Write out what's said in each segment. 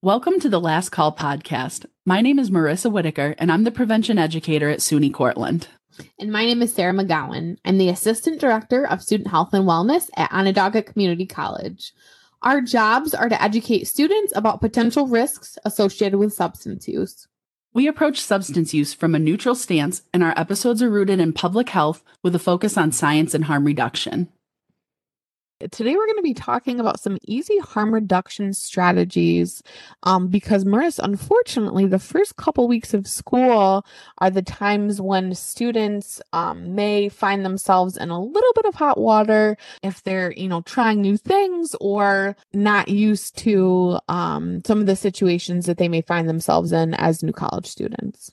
Welcome to the Last Call podcast. My name is Marissa Whitaker, and I'm the prevention educator at SUNY Cortland. And my name is Sarah McGowan. I'm the Assistant Director of Student Health and Wellness at Onondaga Community College. Our jobs are to educate students about potential risks associated with substance use. We approach substance use from a neutral stance, and our episodes are rooted in public health with a focus on science and harm reduction. Today, we're going to be talking about some easy harm reduction strategies um, because, Maris, unfortunately, the first couple weeks of school are the times when students um, may find themselves in a little bit of hot water if they're, you know, trying new things or not used to um, some of the situations that they may find themselves in as new college students.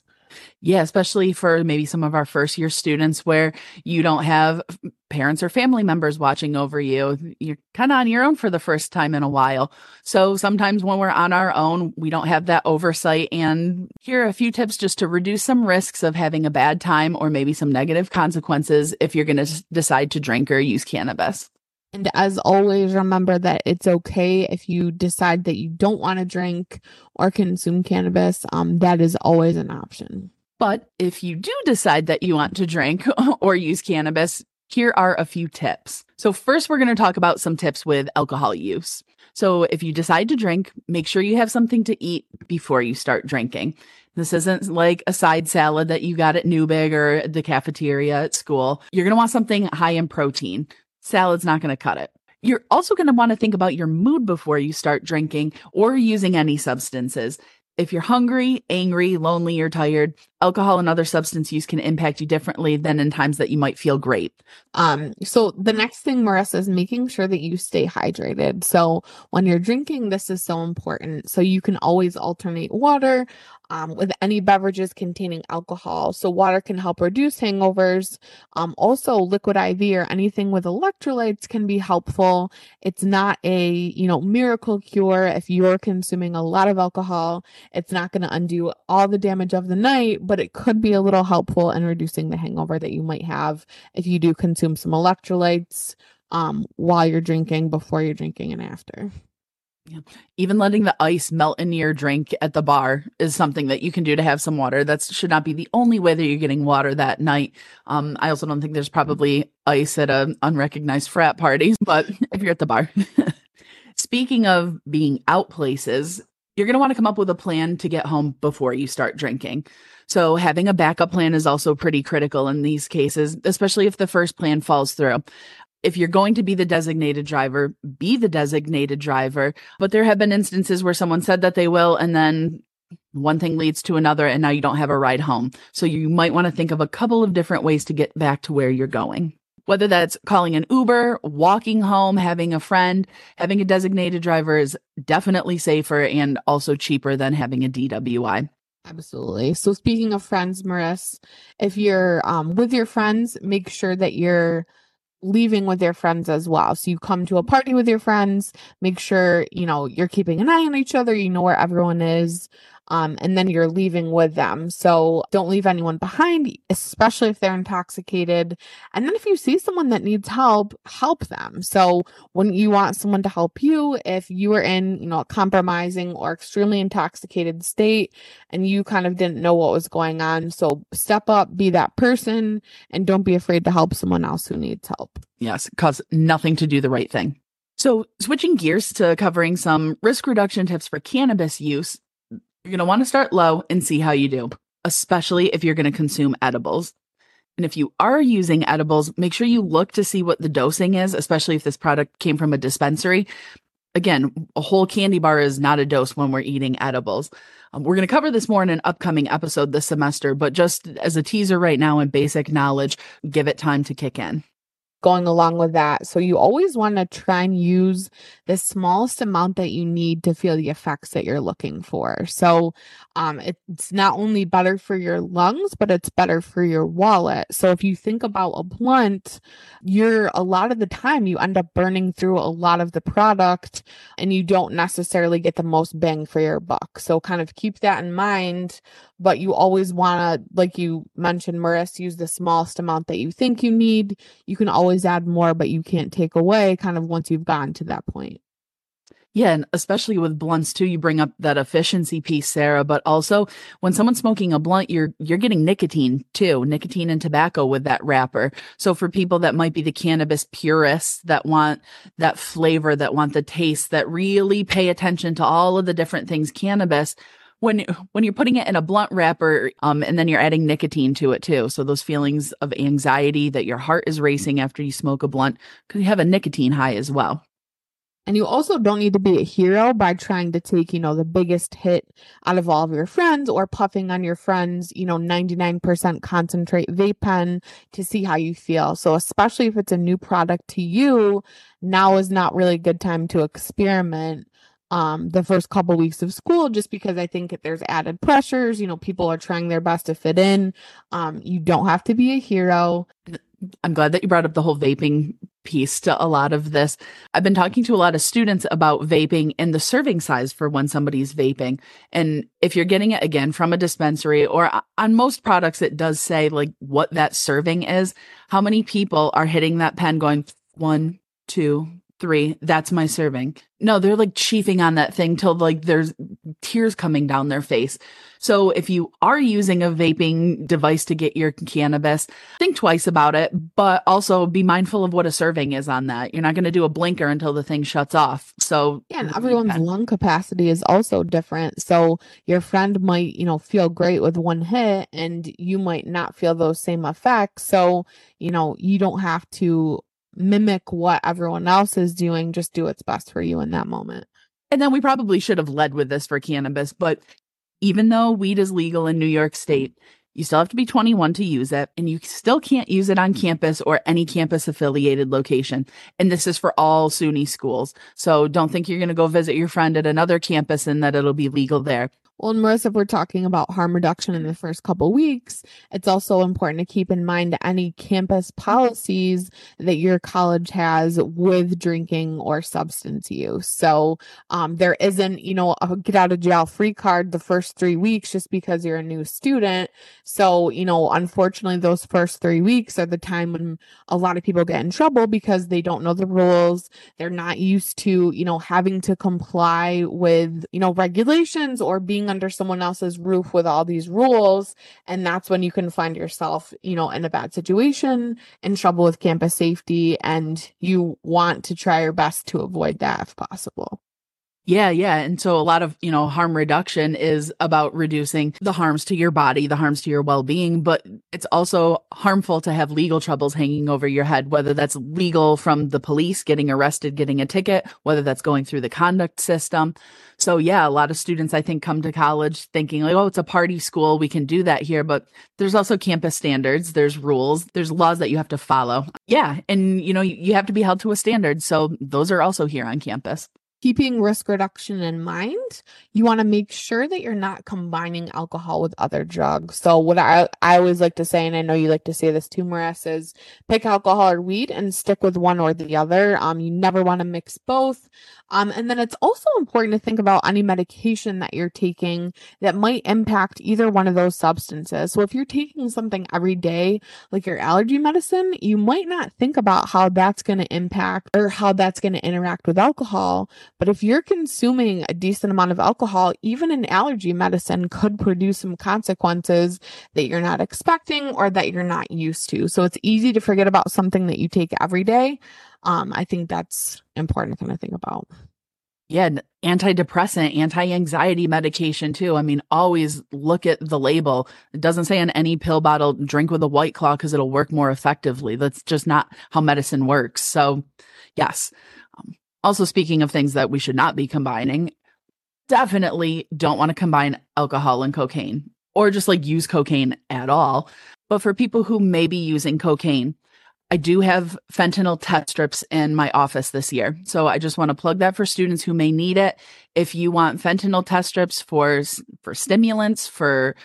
Yeah, especially for maybe some of our first year students where you don't have parents or family members watching over you. You're kind of on your own for the first time in a while. So sometimes when we're on our own, we don't have that oversight. And here are a few tips just to reduce some risks of having a bad time or maybe some negative consequences if you're going to decide to drink or use cannabis. And as always, remember that it's okay if you decide that you don't want to drink or consume cannabis. Um, that is always an option. But if you do decide that you want to drink or use cannabis, here are a few tips. So, first, we're going to talk about some tips with alcohol use. So, if you decide to drink, make sure you have something to eat before you start drinking. This isn't like a side salad that you got at Neubig or the cafeteria at school. You're going to want something high in protein. Salad's not going to cut it. You're also going to want to think about your mood before you start drinking or using any substances. If you're hungry, angry, lonely, or tired, alcohol and other substance use can impact you differently than in times that you might feel great. Um, so the next thing, Marissa, is making sure that you stay hydrated. So when you're drinking, this is so important. So you can always alternate water um, with any beverages containing alcohol. So water can help reduce hangovers. Um, also, liquid IV or anything with electrolytes can be helpful. It's not a you know miracle cure if you're consuming a lot of alcohol. It's not going to undo all the damage of the night, but it could be a little helpful in reducing the hangover that you might have if you do consume some electrolytes um, while you're drinking, before you're drinking, and after. Yeah. Even letting the ice melt in your drink at the bar is something that you can do to have some water. That should not be the only way that you're getting water that night. Um, I also don't think there's probably ice at an unrecognized frat party, but if you're at the bar. Speaking of being out places, you're going to want to come up with a plan to get home before you start drinking. So having a backup plan is also pretty critical in these cases, especially if the first plan falls through if you're going to be the designated driver, be the designated driver. But there have been instances where someone said that they will, and then one thing leads to another, and now you don't have a ride home. So you might want to think of a couple of different ways to get back to where you're going. Whether that's calling an Uber, walking home, having a friend, having a designated driver is definitely safer and also cheaper than having a DWI. Absolutely. So speaking of friends, Maris, if you're um, with your friends, make sure that you're leaving with their friends as well. So you come to a party with your friends, make sure, you know, you're keeping an eye on each other, you know where everyone is um, and then you're leaving with them. So don't leave anyone behind, especially if they're intoxicated. And then if you see someone that needs help, help them. So when you want someone to help you, if you are in, you know, a compromising or extremely intoxicated state and you kind of didn't know what was going on, so step up, be that person, and don't be afraid to help someone else who needs help. Yes, cause nothing to do the right thing. So, switching gears to covering some risk reduction tips for cannabis use, you're going to want to start low and see how you do, especially if you're going to consume edibles. And if you are using edibles, make sure you look to see what the dosing is, especially if this product came from a dispensary. Again, a whole candy bar is not a dose when we're eating edibles. Um, we're going to cover this more in an upcoming episode this semester, but just as a teaser right now and basic knowledge, give it time to kick in going along with that. So you always want to try and use the smallest amount that you need to feel the effects that you're looking for. So um, it's not only better for your lungs, but it's better for your wallet. So if you think about a blunt, you're a lot of the time you end up burning through a lot of the product and you don't necessarily get the most bang for your buck. So kind of keep that in mind. But you always want to, like you mentioned, Maris, use the smallest amount that you think you need. You can always add more, but you can't take away kind of once you've gotten to that point. Yeah, and especially with blunts too, you bring up that efficiency piece, Sarah, but also when someone's smoking a blunt, you're you're getting nicotine too, nicotine and tobacco with that wrapper. So for people that might be the cannabis purists that want that flavor, that want the taste, that really pay attention to all of the different things cannabis, when when you're putting it in a blunt wrapper um and then you're adding nicotine to it too. So those feelings of anxiety that your heart is racing after you smoke a blunt you have a nicotine high as well. And you also don't need to be a hero by trying to take, you know, the biggest hit out of all of your friends or puffing on your friends, you know, 99% concentrate vape pen to see how you feel. So, especially if it's a new product to you, now is not really a good time to experiment um the first couple weeks of school just because I think there's added pressures, you know, people are trying their best to fit in. Um you don't have to be a hero. I'm glad that you brought up the whole vaping piece to a lot of this. I've been talking to a lot of students about vaping and the serving size for when somebody's vaping. And if you're getting it again from a dispensary or on most products, it does say like what that serving is. How many people are hitting that pen going one, two, three, that's my serving. No, they're like chiefing on that thing till like there's tears coming down their face. So if you are using a vaping device to get your cannabis, think twice about it, but also be mindful of what a serving is on that. You're not going to do a blinker until the thing shuts off. So yeah, and everyone's lung capacity is also different. So your friend might, you know, feel great with one hit and you might not feel those same effects. So, you know, you don't have to mimic what everyone else is doing, just do what's best for you in that moment. And then we probably should have led with this for cannabis, but even though weed is legal in New York State, you still have to be 21 to use it, and you still can't use it on mm. campus or any campus affiliated location. And this is for all SUNY schools. So don't think you're going to go visit your friend at another campus and that it'll be legal there. Well, and Marissa, if we're talking about harm reduction in the first couple weeks, it's also important to keep in mind any campus policies that your college has with drinking or substance use. So um, there isn't, you know, a get out of jail free card the first three weeks just because you're a new student. So, you know, unfortunately, those first three weeks are the time when a lot of people get in trouble because they don't know the rules. They're not used to, you know, having to comply with, you know, regulations or being under someone else's roof with all these rules and that's when you can find yourself you know in a bad situation in trouble with campus safety and you want to try your best to avoid that if possible yeah, yeah. And so a lot of, you know, harm reduction is about reducing the harms to your body, the harms to your well being, but it's also harmful to have legal troubles hanging over your head, whether that's legal from the police getting arrested, getting a ticket, whether that's going through the conduct system. So, yeah, a lot of students, I think, come to college thinking, like, oh, it's a party school. We can do that here. But there's also campus standards, there's rules, there's laws that you have to follow. Yeah. And, you know, you have to be held to a standard. So, those are also here on campus keeping risk reduction in mind, you want to make sure that you're not combining alcohol with other drugs. So what I, I always like to say, and I know you like to say this too, Maris, is pick alcohol or weed and stick with one or the other. Um, you never want to mix both. Um, and then it's also important to think about any medication that you're taking that might impact either one of those substances. So if you're taking something every day, like your allergy medicine, you might not think about how that's going to impact or how that's going to interact with alcohol. But if you're consuming a decent amount of alcohol, even an allergy medicine could produce some consequences that you're not expecting or that you're not used to. So it's easy to forget about something that you take every day. Um, I think that's important to kind of think about. Yeah, antidepressant, anti anxiety medication too. I mean, always look at the label. It doesn't say on any pill bottle, drink with a white claw because it'll work more effectively. That's just not how medicine works. So, yes, also, speaking of things that we should not be combining, definitely don't want to combine alcohol and cocaine or just like use cocaine at all. But for people who may be using cocaine, I do have fentanyl test strips in my office this year. So I just want to plug that for students who may need it. If you want fentanyl test strips for for stimulants, for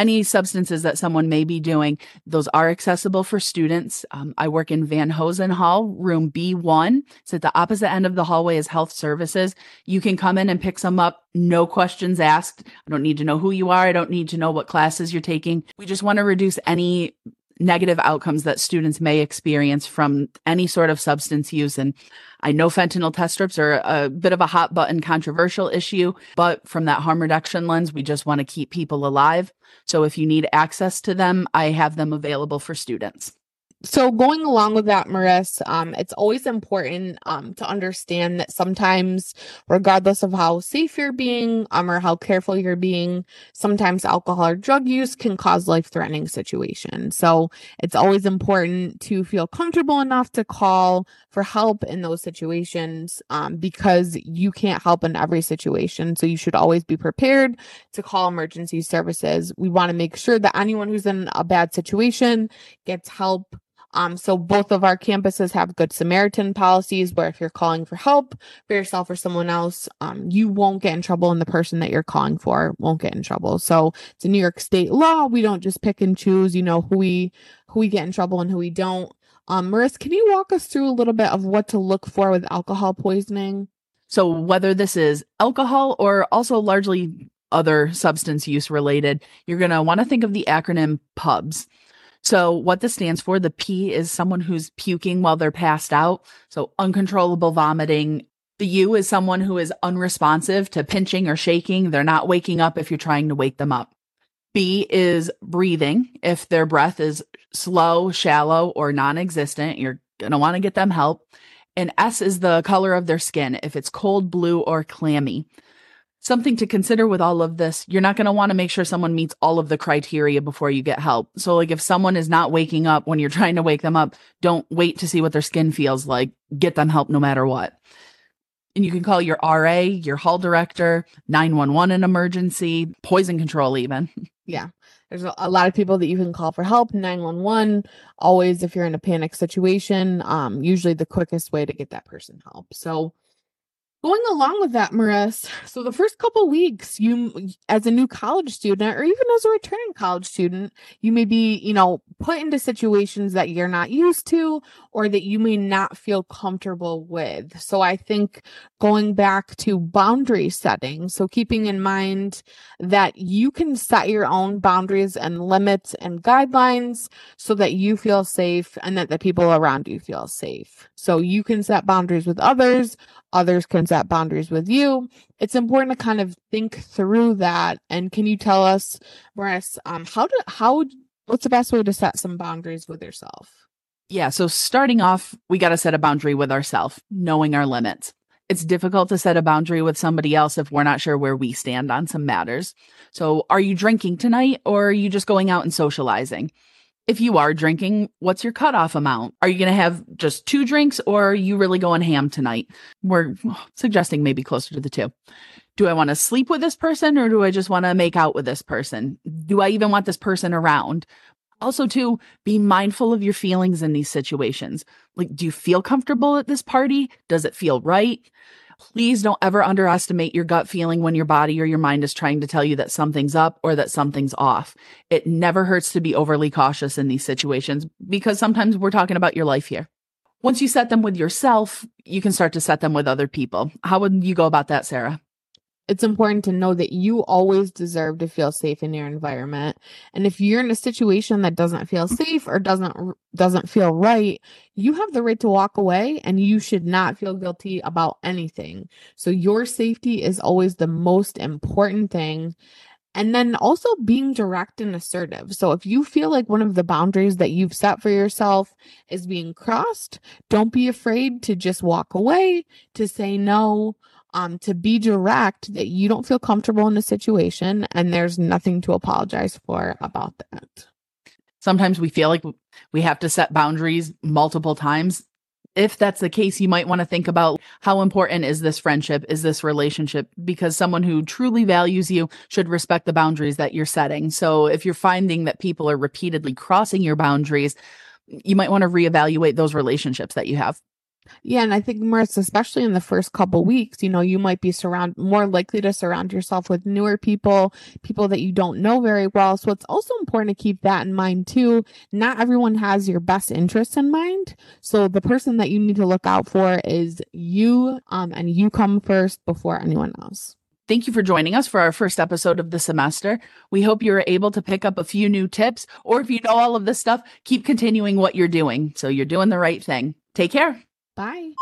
any substances that someone may be doing, those are accessible for students. Um, I work in Van Hoesen Hall, room B1. It's at the opposite end of the hallway is health services. You can come in and pick some up. No questions asked. I don't need to know who you are. I don't need to know what classes you're taking. We just want to reduce any negative outcomes that students may experience from any sort of substance use. And I know fentanyl test strips are a bit of a hot button controversial issue, but from that harm reduction lens, we just want to keep people alive. So if you need access to them, I have them available for students so going along with that, Maris, um, it's always important um, to understand that sometimes, regardless of how safe you're being um, or how careful you're being, sometimes alcohol or drug use can cause life-threatening situations. So it's always important to feel comfortable enough to call for help in those situations um, because you can't help in every situation. So you should always be prepared to call emergency services. We want to make sure that anyone who's in a bad situation gets help um, so both of our campuses have Good Samaritan policies where if you're calling for help for yourself or someone else, um, you won't get in trouble and the person that you're calling for won't get in trouble. So it's a New York state law. We don't just pick and choose, you know, who we who we get in trouble and who we don't. Um, Maris, can you walk us through a little bit of what to look for with alcohol poisoning? So whether this is alcohol or also largely other substance use related, you're going to want to think of the acronym PUBS. So, what this stands for, the P is someone who's puking while they're passed out. So, uncontrollable vomiting. The U is someone who is unresponsive to pinching or shaking. They're not waking up if you're trying to wake them up. B is breathing. If their breath is slow, shallow, or non existent, you're going to want to get them help. And S is the color of their skin, if it's cold, blue, or clammy something to consider with all of this. You're not going to want to make sure someone meets all of the criteria before you get help. So, like, if someone is not waking up when you're trying to wake them up, don't wait to see what their skin feels like. Get them help no matter what. And you can call your RA, your hall director, 911 an emergency, poison control, even. Yeah. There's a lot of people that you can call for help. 911, always, if you're in a panic situation, um, usually the quickest way to get that person help. So, Going along with that, Maris, so the first couple weeks, you, as a new college student, or even as a returning college student, you may be, you know, put into situations that you're not used to or that you may not feel comfortable with. So I think going back to boundary setting, so keeping in mind that you can set your own boundaries and limits and guidelines so that you feel safe and that the people around you feel safe. So you can set boundaries with others others can set boundaries with you. It's important to kind of think through that. And can you tell us, Maris, um, how do how what's the best way to set some boundaries with yourself? Yeah, so starting off, we got to set a boundary with ourselves, knowing our limits. It's difficult to set a boundary with somebody else if we're not sure where we stand on some matters. So, are you drinking tonight or are you just going out and socializing? If you are drinking, what's your cutoff amount? Are you going to have just two drinks or are you really going ham tonight? We're suggesting maybe closer to the two. Do I want to sleep with this person or do I just want to make out with this person? Do I even want this person around? Also, to be mindful of your feelings in these situations. Like, do you feel comfortable at this party? Does it feel right? Please don't ever underestimate your gut feeling when your body or your mind is trying to tell you that something's up or that something's off. It never hurts to be overly cautious in these situations because sometimes we're talking about your life here. Once you set them with yourself, you can start to set them with other people. How would you go about that, Sarah? It's important to know that you always deserve to feel safe in your environment. And if you're in a situation that doesn't feel safe or doesn't doesn't feel right you have the right to walk away and you should not feel guilty about anything. So your safety is always the most important thing. And then also being direct and assertive. So if you feel like one of the boundaries that you've set for yourself is being crossed, don't be afraid to just walk away, to say no, um, to be direct that you don't feel comfortable in the situation and there's nothing to apologize for about that. Sometimes we feel like we have to set boundaries multiple times. If that's the case, you might want to think about how important is this friendship, is this relationship? Because someone who truly values you should respect the boundaries that you're setting. So if you're finding that people are repeatedly crossing your boundaries, you might want to reevaluate those relationships that you have. Yeah, and I think Maris, especially in the first couple weeks, you know, you might be surround more likely to surround yourself with newer people, people that you don't know very well. So it's also important to keep that in mind too. Not everyone has your best interests in mind. So the person that you need to look out for is you, um, and you come first before anyone else Thank you for joining us for our first episode of the semester. We hope you're able to pick up a few new tips, or if you know all of this stuff, keep continuing what you're doing. So you're doing the right thing. Take care. Bye.